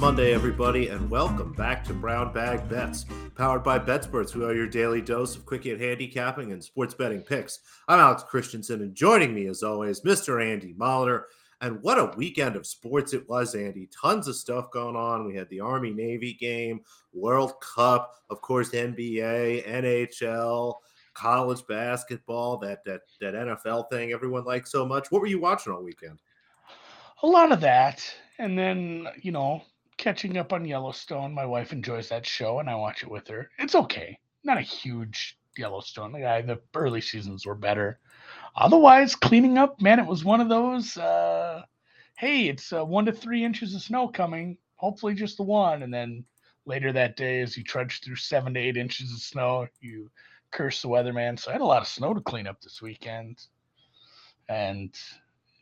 Monday, everybody, and welcome back to Brown Bag Bets, powered by BetSports. We are your daily dose of quick hit handicapping and sports betting picks. I'm Alex Christensen, and joining me, as always, Mr. Andy Molitor. And what a weekend of sports it was, Andy. Tons of stuff going on. We had the Army Navy game, World Cup, of course, NBA, NHL, college basketball, that that that NFL thing everyone likes so much. What were you watching all weekend? A lot of that. And then, you know, catching up on Yellowstone. My wife enjoys that show and I watch it with her. It's okay. Not a huge Yellowstone. The, early seasons were better. Otherwise, cleaning up, man, it was one of those. Uh, hey, it's uh, one to three inches of snow coming. Hopefully, just the one. And then later that day, as you trudge through seven to eight inches of snow, you curse the weatherman. So I had a lot of snow to clean up this weekend. And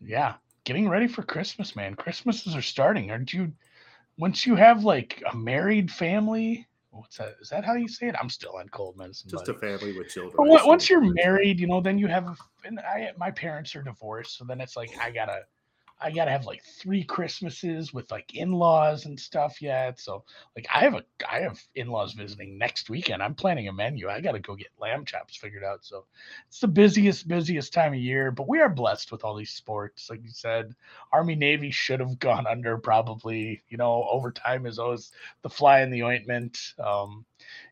yeah, getting ready for Christmas, man. Christmases are starting. Aren't you? Once you have like a married family, what's that? Is that how you say it? I'm still on cold medicine. Just buddy. a family with children. But once you're married, you know, then you have. And I, my parents are divorced, so then it's like I gotta I gotta have like three Christmases with like in-laws and stuff yet. So like I have a I have in-laws visiting next weekend. I'm planning a menu. I gotta go get lamb chops figured out. So it's the busiest, busiest time of year, but we are blessed with all these sports. Like you said, Army Navy should have gone under probably, you know, overtime is always the fly in the ointment. Um,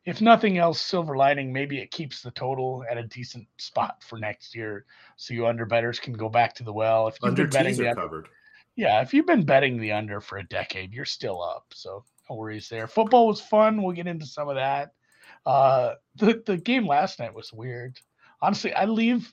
if nothing else, silver lining, maybe it keeps the total at a decent spot for next year, so you under betters can go back to the well. If you've under been betting the covered. yeah, if you've been betting the under for a decade, you're still up, so no worries there. Football was fun. We'll get into some of that. Uh, the the game last night was weird. Honestly, I leave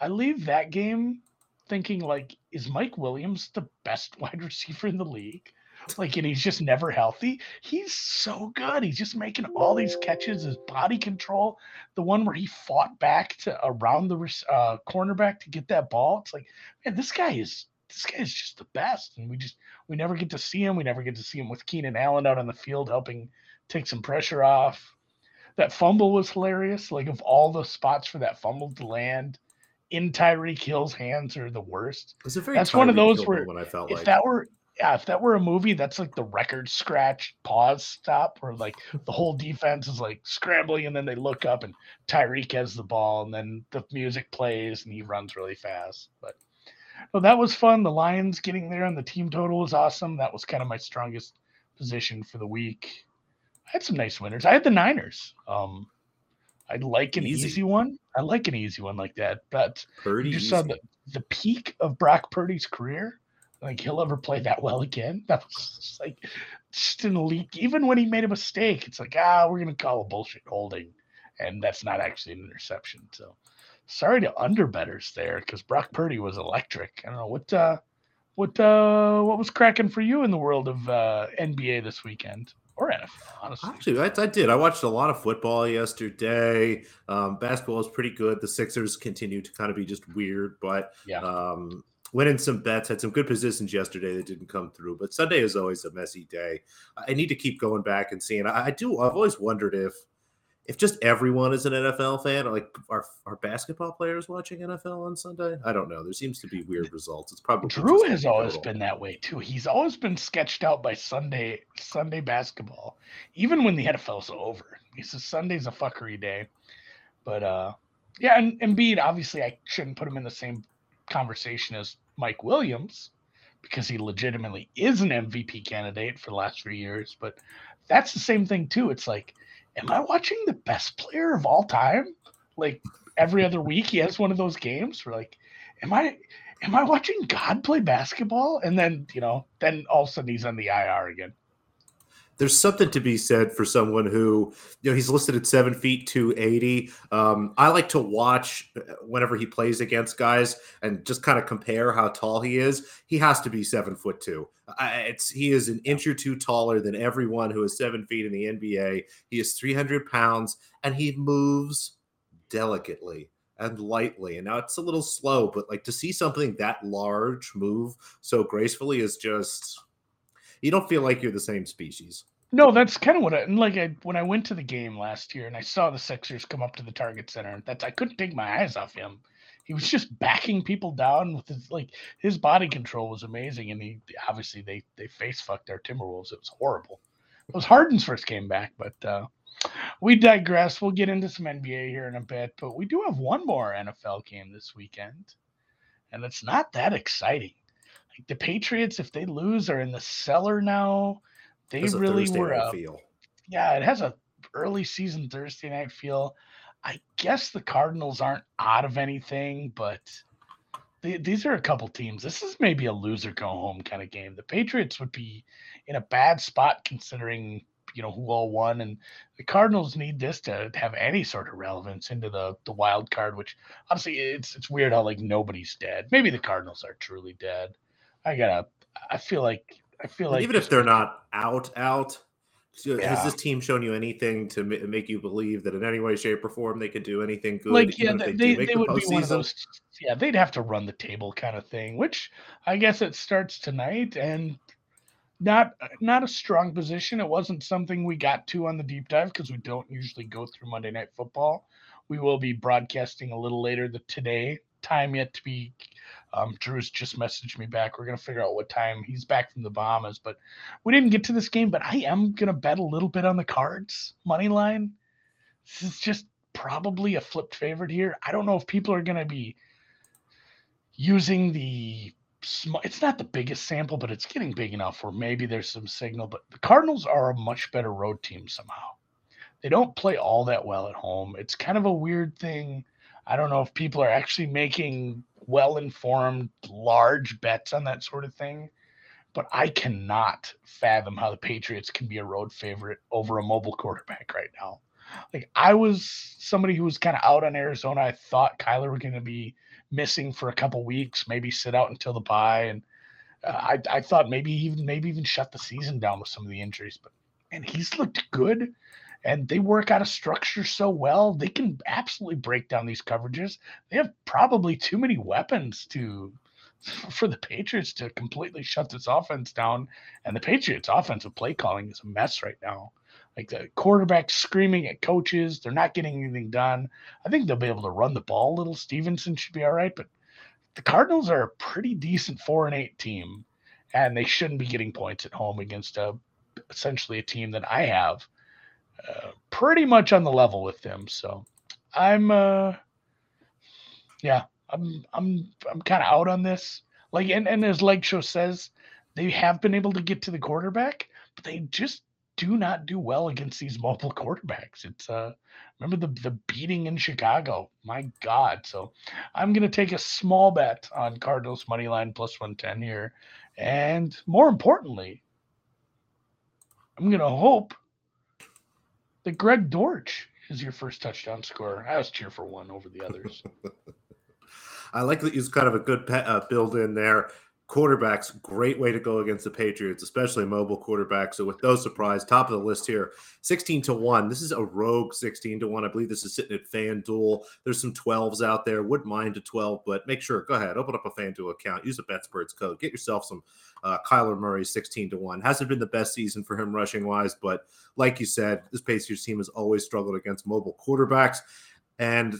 I leave that game thinking like, is Mike Williams the best wide receiver in the league? like and he's just never healthy. He's so good. He's just making all these catches his body control. The one where he fought back to around the uh, cornerback to get that ball. It's like man this guy is this guy is just the best. And we just we never get to see him. We never get to see him with keenan allen out on the field helping take some pressure off. That fumble was hilarious. Like of all the spots for that fumble to land in Tyreek Hill's hands are the worst. That's one of those where I felt if like. that were yeah, if that were a movie, that's like the record scratch pause stop where like the whole defense is like scrambling and then they look up and Tyreek has the ball and then the music plays and he runs really fast. But well, that was fun. The Lions getting there and the team total was awesome. That was kind of my strongest position for the week. I had some nice winners. I had the Niners. Um, I like an easy. easy one. I like an easy one like that. But Purdy you saw the, the peak of Brock Purdy's career like he'll ever play that well again. That was just like just an elite. Even when he made a mistake, it's like ah, we're gonna call a bullshit holding, and that's not actually an interception. So sorry to underbetters there because Brock Purdy was electric. I don't know what uh what uh what was cracking for you in the world of uh NBA this weekend or NFL, honestly. Actually, I, I, did. I watched a lot of football yesterday. Um, basketball was pretty good. The Sixers continue to kind of be just weird, but yeah. um, winning some bets, had some good positions yesterday that didn't come through. But Sunday is always a messy day. I need to keep going back and seeing. I, I do. I've always wondered if if just everyone is an NFL fan, like are are basketball players watching NFL on Sunday? I don't know. There seems to be weird results. It's probably Drew has always been that way too. He's always been sketched out by Sunday Sunday basketball, even when the NFL's over. He says Sunday's a fuckery day, but uh, yeah, and Embiid obviously I shouldn't put him in the same conversation as Mike Williams because he legitimately is an MVP candidate for the last three years. But that's the same thing too. It's like, am I watching the best player of all time? Like every other week, he has one of those games where like, am I am I watching God play basketball? And then you know, then all of a sudden he's on the IR again there's something to be said for someone who, you know, he's listed at seven feet two eighty. Um, I like to watch uh, whenever he plays against guys and just kind of compare how tall he is. He has to be seven foot two. it's he is an inch or two taller than everyone who is seven feet in the NBA. He is three hundred pounds and he moves delicately and lightly. And now it's a little slow, but like to see something that large move so gracefully is just you don't feel like you're the same species. No, that's kind of what I and like. I when I went to the game last year and I saw the Sixers come up to the Target Center. That's I couldn't take my eyes off him. he was just backing people down with his like his body control was amazing, and he obviously they they face fucked our Timberwolves. It was horrible. It was Harden's first game back, but uh, we digress. We'll get into some NBA here in a bit, but we do have one more NFL game this weekend, and it's not that exciting. Like the Patriots, if they lose, are in the cellar now. They really were. A, feel. Yeah, it has a early season Thursday night feel. I guess the Cardinals aren't out of anything, but they, these are a couple teams. This is maybe a loser go home kind of game. The Patriots would be in a bad spot considering you know who all won, and the Cardinals need this to have any sort of relevance into the the wild card. Which honestly, it's it's weird how like nobody's dead. Maybe the Cardinals are truly dead. I gotta. I feel like I feel like even if they're not out out, yeah. Has this team shown you anything to make you believe that in any way, shape, or form they could do anything good? Like, yeah, they, they, they, they would be one of those. Yeah, they'd have to run the table kind of thing, which I guess it starts tonight, and not not a strong position. It wasn't something we got to on the deep dive because we don't usually go through Monday Night Football. We will be broadcasting a little later the today time yet to be um, Drew's just messaged me back. We're gonna figure out what time he's back from the Bahamas, but we didn't get to this game. But I am gonna bet a little bit on the cards money line. This is just probably a flipped favorite here. I don't know if people are gonna be using the small. It's not the biggest sample, but it's getting big enough where maybe there's some signal. But the Cardinals are a much better road team somehow. They don't play all that well at home. It's kind of a weird thing. I don't know if people are actually making well informed, large bets on that sort of thing. But I cannot fathom how the Patriots can be a road favorite over a mobile quarterback right now. Like I was somebody who was kind of out on Arizona. I thought Kyler were going to be missing for a couple weeks, maybe sit out until the bye, and uh, I, I thought maybe even maybe even shut the season down with some of the injuries. But and he's looked good and they work out a structure so well they can absolutely break down these coverages. They have probably too many weapons to for the patriots to completely shut this offense down. And the patriots offensive play calling is a mess right now. Like the quarterback screaming at coaches they're not getting anything done. I think they'll be able to run the ball a little. Stevenson should be all right but the cardinals are a pretty decent four and eight team and they shouldn't be getting points at home against a essentially a team that i have pretty much on the level with them. So I'm uh yeah, I'm I'm I'm kind of out on this. Like and, and as Leg Show says, they have been able to get to the quarterback, but they just do not do well against these mobile quarterbacks. It's uh remember the the beating in Chicago. My God. So I'm gonna take a small bet on Cardinals money line plus 110 here. And more importantly, I'm gonna hope that Greg Dortch is your first touchdown scorer. I was cheer for one over the others. I like that he's kind of a good uh, build in there quarterbacks, great way to go against the Patriots, especially mobile quarterbacks. So with those surprise, top of the list here, 16 to 1. This is a rogue 16 to 1. I believe this is sitting at FanDuel. There's some 12s out there. Wouldn't mind a 12, but make sure, go ahead, open up a FanDuel account, use a BetSperts code, get yourself some uh, Kyler Murray 16 to 1. Hasn't been the best season for him rushing wise, but like you said, this Patriots team has always struggled against mobile quarterbacks. And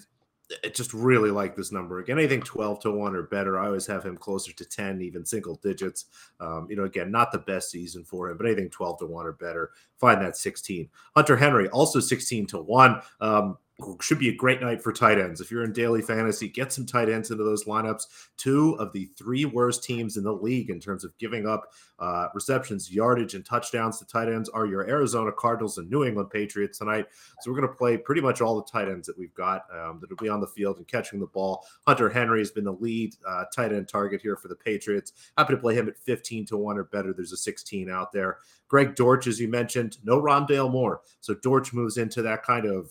I just really like this number. Again, anything 12 to 1 or better, I always have him closer to 10, even single digits. Um, you know, again, not the best season for him, but anything 12 to 1 or better, find that 16. Hunter Henry, also 16 to 1. Um, should be a great night for tight ends. If you're in daily fantasy, get some tight ends into those lineups. Two of the three worst teams in the league in terms of giving up uh, receptions, yardage, and touchdowns to tight ends are your Arizona Cardinals and New England Patriots tonight. So we're going to play pretty much all the tight ends that we've got um, that will be on the field and catching the ball. Hunter Henry has been the lead uh, tight end target here for the Patriots. Happy to play him at 15 to 1 or better. There's a 16 out there. Greg Dortch, as you mentioned, no Rondale Moore. So Dortch moves into that kind of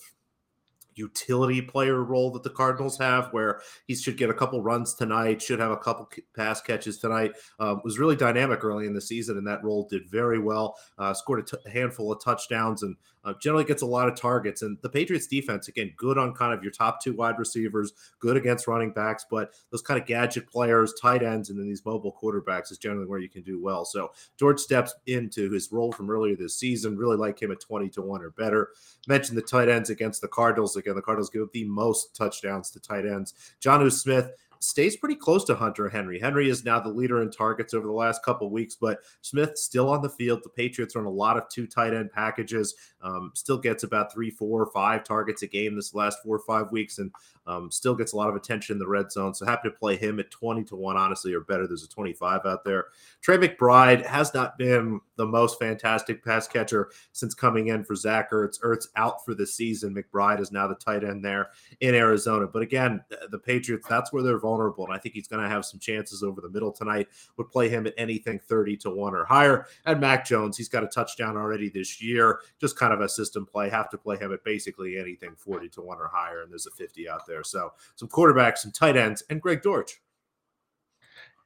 utility player role that the Cardinals have, where he should get a couple runs tonight, should have a couple pass catches tonight. Um, was really dynamic early in the season, and that role did very well. Uh, scored a t- handful of touchdowns and uh, generally gets a lot of targets. And the Patriots defense, again, good on kind of your top two wide receivers, good against running backs, but those kind of gadget players, tight ends, and then these mobile quarterbacks is generally where you can do well. So Dortch steps into his role from earlier this season. Really like him at 20 to 1 or better. Mentioned the tight ends against the Cardinals Again, the Cardinals give up the most touchdowns to tight ends. Jonnu Smith stays pretty close to Hunter Henry. Henry is now the leader in targets over the last couple weeks, but Smith still on the field. The Patriots run a lot of two tight end packages. Um, still gets about three, four, five targets a game this last four or five weeks, and um, still gets a lot of attention in the red zone. So happy to play him at 20 to 1, honestly, or better. There's a 25 out there. Trey McBride has not been the most fantastic pass catcher since coming in for Zach Ertz. Ertz out for the season. McBride is now the tight end there in Arizona. But again, the Patriots, that's where they're vulnerable. And I think he's going to have some chances over the middle tonight. Would play him at anything 30 to 1 or higher. And Mac Jones, he's got a touchdown already this year. Just kind of a system play. Have to play him at basically anything 40 to 1 or higher. And there's a 50 out there. So some quarterbacks, some tight ends, and Greg Dortch.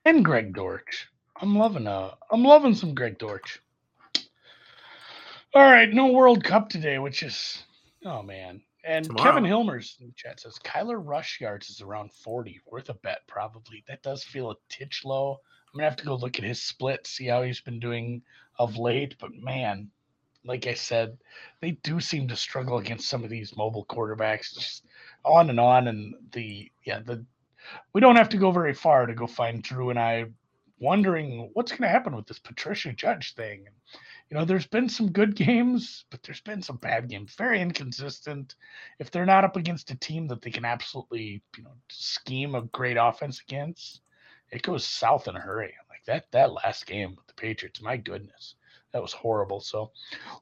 And Greg Dortch. I'm loving uh I'm loving some Greg Dortch. All right, no World Cup today, which is oh man. And Tomorrow. Kevin Hilmers in the chat says Kyler rush yards is around 40. Worth a bet, probably. That does feel a titch low. I'm gonna have to go look at his split, see how he's been doing of late. But man, like I said, they do seem to struggle against some of these mobile quarterbacks, just on and on. And the yeah, the we don't have to go very far to go find Drew and I wondering what's going to happen with this Patricia Judge thing. You know, there's been some good games, but there's been some bad games. Very inconsistent. If they're not up against a team that they can absolutely, you know, scheme a great offense against, it goes south in a hurry. Like that that last game with the Patriots, my goodness. That was horrible. So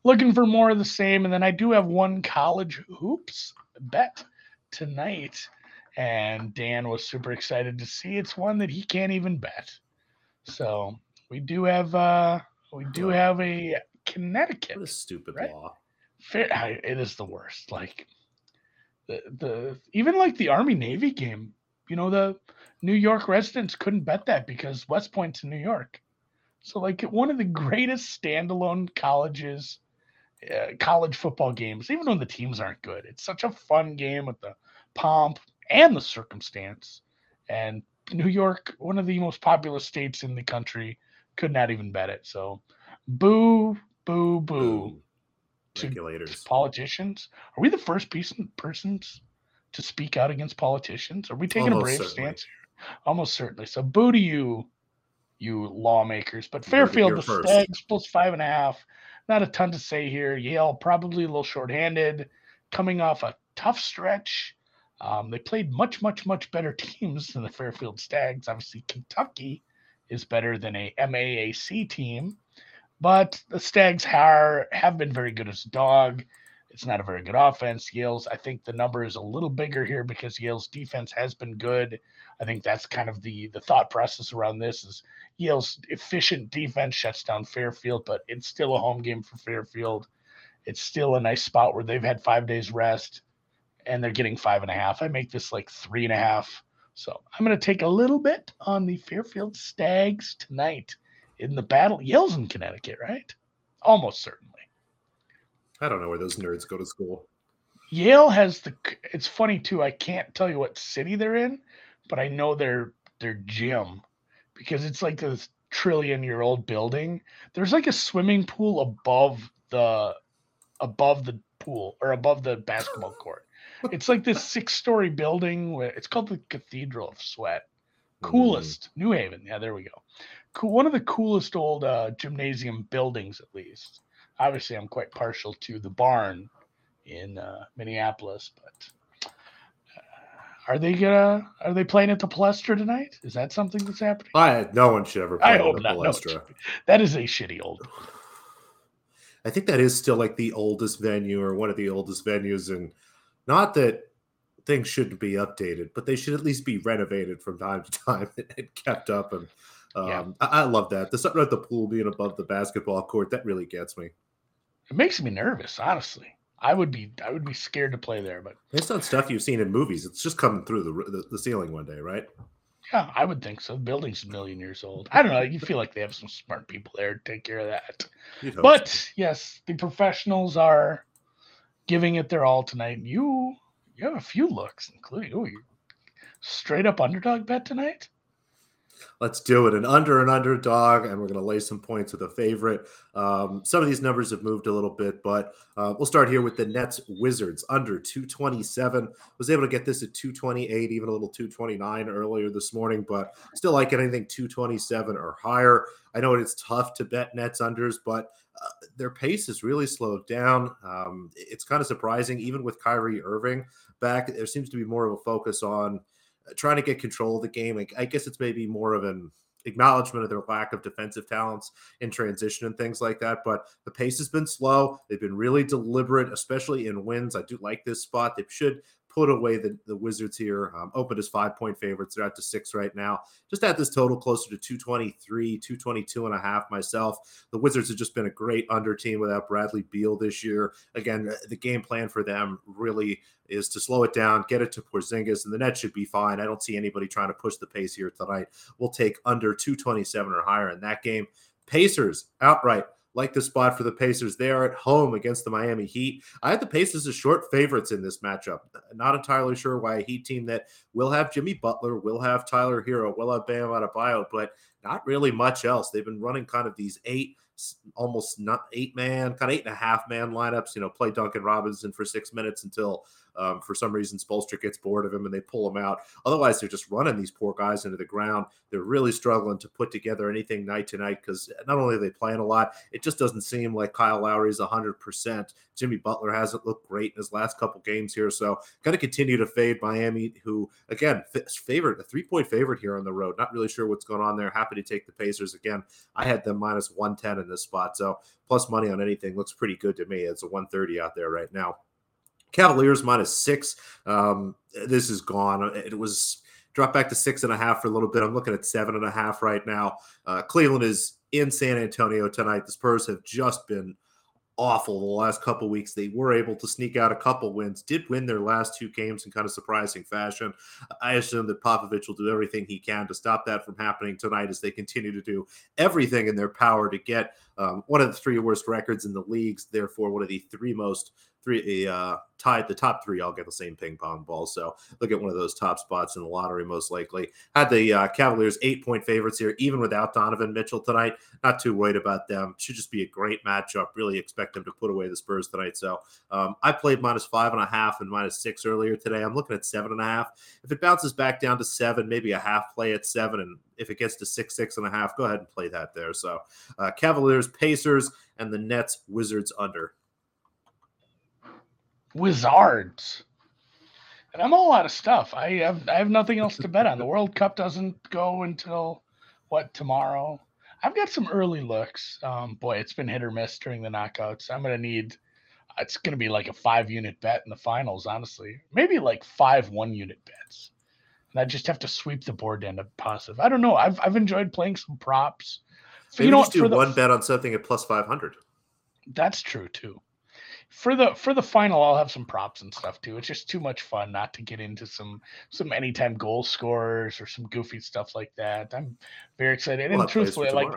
looking for more of the same. And then I do have one college hoops bet tonight. And Dan was super excited to see it's one that he can't even bet. So we do have uh we do have a Connecticut. What a stupid right? law. Fair, it is the worst. Like the the even like the Army Navy game, you know, the New York residents couldn't bet that because West Point's in New York. So like one of the greatest standalone colleges, uh, college football games, even when the teams aren't good. It's such a fun game with the pomp and the circumstance. And New York, one of the most populous states in the country, could not even bet it. So, boo, boo, boo. To, Regulators. To politicians. Are we the first piece, persons to speak out against politicians? Are we taking Almost a brave certainly. stance here? Almost certainly. So, boo to you, you lawmakers. But Fairfield, the first. Stags plus five and a half. Not a ton to say here. Yale probably a little shorthanded, coming off a tough stretch um, they played much, much, much better teams than the Fairfield Stags. Obviously, Kentucky is better than a MAAC team, but the Stags are, have been very good as a dog. It's not a very good offense. Yale's, I think the number is a little bigger here because Yale's defense has been good. I think that's kind of the the thought process around this is Yale's efficient defense shuts down Fairfield, but it's still a home game for Fairfield. It's still a nice spot where they've had five days rest and they're getting five and a half. I make this like three and a half. So I'm going to take a little bit on the Fairfield Stags tonight in the battle. Yale's in Connecticut, right? Almost certainly. I don't know where those nerds go to school. Yale has the. It's funny too. I can't tell you what city they're in, but I know their their gym because it's like this trillion year old building. There's like a swimming pool above the above the pool or above the basketball court it's like this six story building. Where, it's called the Cathedral of Sweat. Coolest, mm. New Haven. Yeah, there we go. Cool. One of the coolest old uh, gymnasium buildings, at least. Obviously, I'm quite partial to the barn in uh, Minneapolis, but uh, are they gonna are they playing at the Palestra tonight? Is that something that's happening? I no one should ever play I hope at the not, Palestra. No, that is a shitty old. I think that is still like the oldest venue or one of the oldest venues in not that things shouldn't be updated, but they should at least be renovated from time to time and kept up. And um, yeah. I, I, love that. The something about the pool being above the basketball court that really gets me. It makes me nervous, honestly. I would be I would be scared to play there, but based on stuff you've seen in movies, it's just coming through the the, the ceiling one day, right? Yeah, I would think so. The building's a million years old. I don't know. You feel like they have some smart people there to take care of that. But yes, the professionals are giving it their all tonight. And you you have a few looks, including oh, you straight up underdog bet tonight. Let's do it. An under and underdog, and we're going to lay some points with a favorite. Um, some of these numbers have moved a little bit, but uh, we'll start here with the Nets Wizards under 227. Was able to get this at 228, even a little 229 earlier this morning, but still like anything 227 or higher. I know it's tough to bet Nets unders, but uh, their pace has really slowed down. Um, it's kind of surprising, even with Kyrie Irving back. There seems to be more of a focus on trying to get control of the game. I guess it's maybe more of an acknowledgement of their lack of defensive talents in transition and things like that. But the pace has been slow. They've been really deliberate, especially in wins. I do like this spot. They should put away the, the Wizards here. Um, opened as five point favorites. They're out to six right now. Just at this total closer to 223, 222 and a half myself. The Wizards have just been a great under team without Bradley Beal this year. Again, the game plan for them really is to slow it down, get it to Porzingis, and the net should be fine. I don't see anybody trying to push the pace here tonight. We'll take under 227 or higher in that game. Pacers outright like the spot for the Pacers. They are at home against the Miami Heat. I had the Pacers as short favorites in this matchup. Not entirely sure why a Heat team that will have Jimmy Butler, will have Tyler Herro, will have Bam Adebayo, but not really much else. They've been running kind of these eight almost not eight man, kind of eight and a half man lineups. You know, play Duncan Robinson for six minutes until um, for some reason, Spoelstra gets bored of him and they pull him out. Otherwise, they're just running these poor guys into the ground. They're really struggling to put together anything night to night because not only are they playing a lot, it just doesn't seem like Kyle Lowry is 100%. Jimmy Butler hasn't looked great in his last couple games here. So, going to continue to fade Miami, who, again, favorite, a three point favorite here on the road. Not really sure what's going on there. Happy to take the Pacers again. I had them minus 110 in this spot. So, plus money on anything looks pretty good to me. It's a 130 out there right now. Cavaliers minus six. Um, this is gone. It was dropped back to six and a half for a little bit. I'm looking at seven and a half right now. Uh, Cleveland is in San Antonio tonight. The Spurs have just been awful the last couple weeks. They were able to sneak out a couple wins, did win their last two games in kind of surprising fashion. I assume that Popovich will do everything he can to stop that from happening tonight as they continue to do everything in their power to get um, one of the three worst records in the leagues, therefore one of the three most three uh, tied the top three. I'll get the same ping pong ball. So look at one of those top spots in the lottery, most likely. Had the uh, Cavaliers eight point favorites here, even without Donovan Mitchell tonight. Not too worried about them. Should just be a great matchup. Really expect them to put away the Spurs tonight. So um, I played minus five and a half and minus six earlier today. I'm looking at seven and a half. If it bounces back down to seven, maybe a half play at seven, and if it gets to six, six and a half, go ahead and play that there. So uh, Cavaliers, Pacers, and the Nets, Wizards under. Wizards. And I'm all out of stuff. I have I have nothing else to bet on. The World Cup doesn't go until what tomorrow. I've got some early looks. Um, boy, it's been hit or miss during the knockouts. I'm gonna need. It's gonna be like a five unit bet in the finals. Honestly, maybe like five one unit bets. And I just have to sweep the board end up positive. I don't know. I've I've enjoyed playing some props. Maybe you know, just do the, one bet on something at plus five hundred. That's true too for the for the final i'll have some props and stuff too it's just too much fun not to get into some some anytime goal scorers or some goofy stuff like that i'm very excited and truthfully like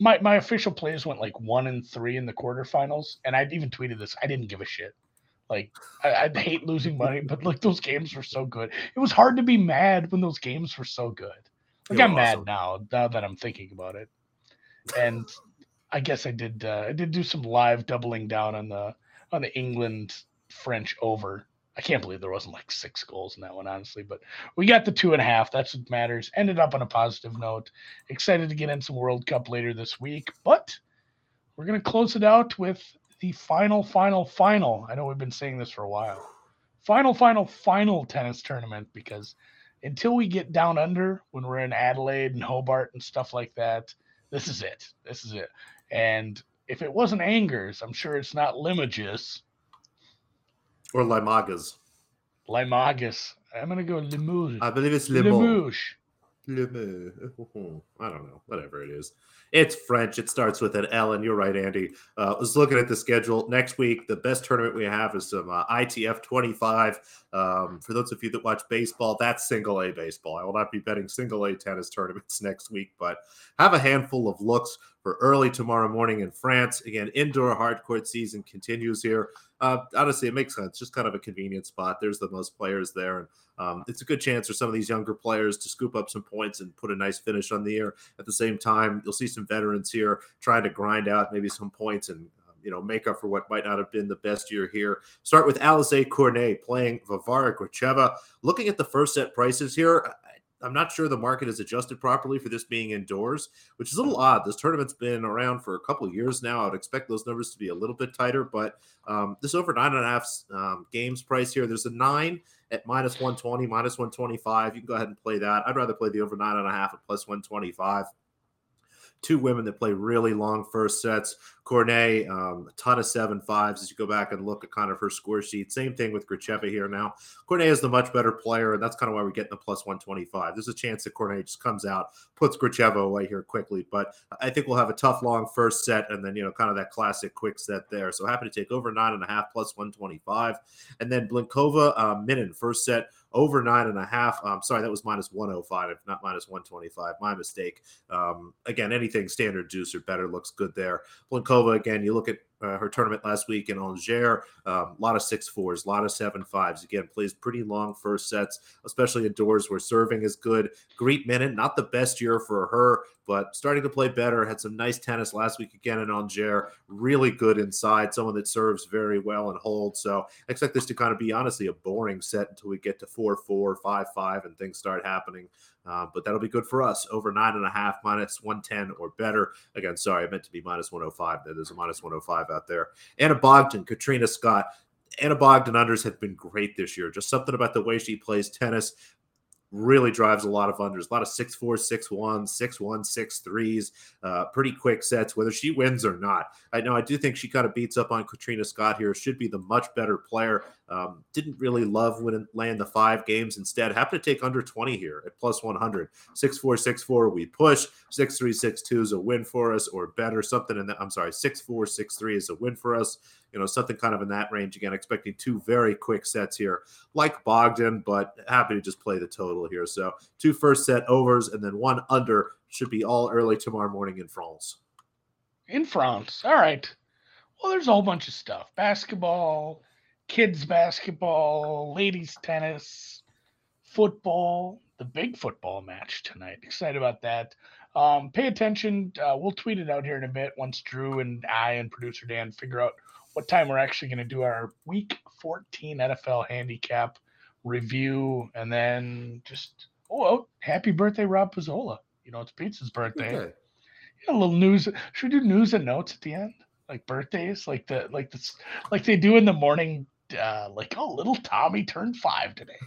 my, my official plays went like one and three in the quarterfinals and i even tweeted this i didn't give a shit like I, I hate losing money but like those games were so good it was hard to be mad when those games were so good like i'm awesome. mad now now that i'm thinking about it and I guess I did. Uh, I did do some live doubling down on the on the England French over. I can't believe there wasn't like six goals in that one, honestly. But we got the two and a half. That's what matters. Ended up on a positive note. Excited to get in some World Cup later this week. But we're going to close it out with the final, final, final. I know we've been saying this for a while. Final, final, final tennis tournament because until we get down under when we're in Adelaide and Hobart and stuff like that, this is it. This is it. And if it wasn't Angers, I'm sure it's not Limoges. Or Limagas. Limagas. I'm going to go Limoges. I believe it's Limoges. Limoges. I don't know. Whatever it is. It's French. It starts with an L, and you're right, Andy. Uh, I was looking at the schedule next week. The best tournament we have is some uh, ITF 25. Um, for those of you that watch baseball, that's single A baseball. I will not be betting single A tennis tournaments next week, but have a handful of looks for early tomorrow morning in France. Again, indoor hardcourt season continues here. Uh, honestly, it makes sense. Just kind of a convenient spot. There's the most players there, and um, it's a good chance for some of these younger players to scoop up some points and put a nice finish on the year. At the same time, you'll see some veterans here trying to grind out maybe some points and um, you know make up for what might not have been the best year here. Start with Alize Cornet playing Varvara Gracheva. Looking at the first set prices here, I'm not sure the market is adjusted properly for this being indoors, which is a little odd. This tournament's been around for a couple years now. I'd expect those numbers to be a little bit tighter, but um, this over nine and a half um, games price here, there's a nine at minus 120, minus 125. You can go ahead and play that. I'd rather play the over nine and a half at plus 125 two women that play really long first sets. Cornet, um, a ton of seven fives as you go back and look at kind of her score sheet. Same thing with Gracheva here now. Cornet is the much better player, and that's kind of why we're getting the plus 125. There's a chance that Cornet just comes out, puts Gracheva away here quickly, but I think we'll have a tough long first set and then, you know, kind of that classic quick set there. So happy to take over nine and a half plus 125. And then Blinkova, um, Minnen, first set over nine and a half. Um, sorry, that was minus 105, not minus 125. My mistake. Um, again, anything standard juice or better looks good there. Blinkova, again, you look at uh, her tournament last week in Angers. Um, a lot of six fours, a lot of seven fives. Again, plays pretty long first sets, especially indoors where serving is good. Greet Minnen, not the best year for her, but starting to play better. Had some nice tennis last week again in Angers. Really good inside, someone that serves very well and holds. So I expect this to kind of be honestly a boring set until we get to four four, five five, and things start happening. Uh, but that'll be good for us. Over nine and a half, minus 110 or better. Again, sorry, I meant to be minus 105. There's a minus 105 out there. Ana Bogdan, Katrina Scott. Ana Bogdan unders have been great this year. Just something about the way she plays tennis really drives a lot of unders. A lot of six four, six one, six one, six threes, uh, pretty quick sets, whether she wins or not. I know I do think she kind of beats up on Katrina Scott here. Should be the much better player. Um, didn't really love when laying the five games. Instead, happen to take under 20 here at plus 100. Six four, six four, we push. Six three, six two is a win for us, or better. Something in that. I'm sorry, six four, six three is a win for us. You know, something kind of in that range. Again, expecting two very quick sets here, like Bogdan, but happy to just play the total here. So two first set overs and then one under should be all early tomorrow morning in France. In France. All right. Well, there's a whole bunch of stuff basketball, kids basketball, ladies tennis, football, the big football match tonight. Excited about that. Um, pay attention. Uh, we'll tweet it out here in a bit once Drew and I and producer Dan figure out what time we're actually going to do our week 14 NFL handicap review. And then just, oh, oh happy birthday, Rob Pizzola. You know, it's Pizza's birthday. Okay. a little news. Should we do news and notes at the end? Like birthdays, like the like this, like they do in the morning uh, like, oh, little Tommy turned five today.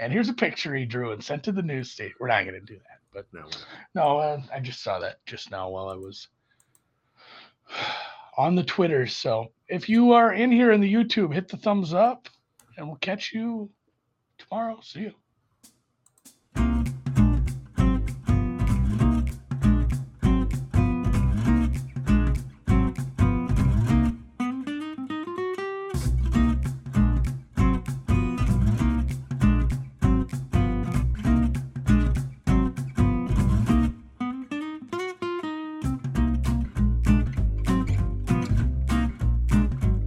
And here's a picture he drew and sent to the news state. We're not going to do that, but no, no, uh, I just saw that just now while I was on the Twitter. So if you are in here in the YouTube, hit the thumbs up, and we'll catch you tomorrow. See you.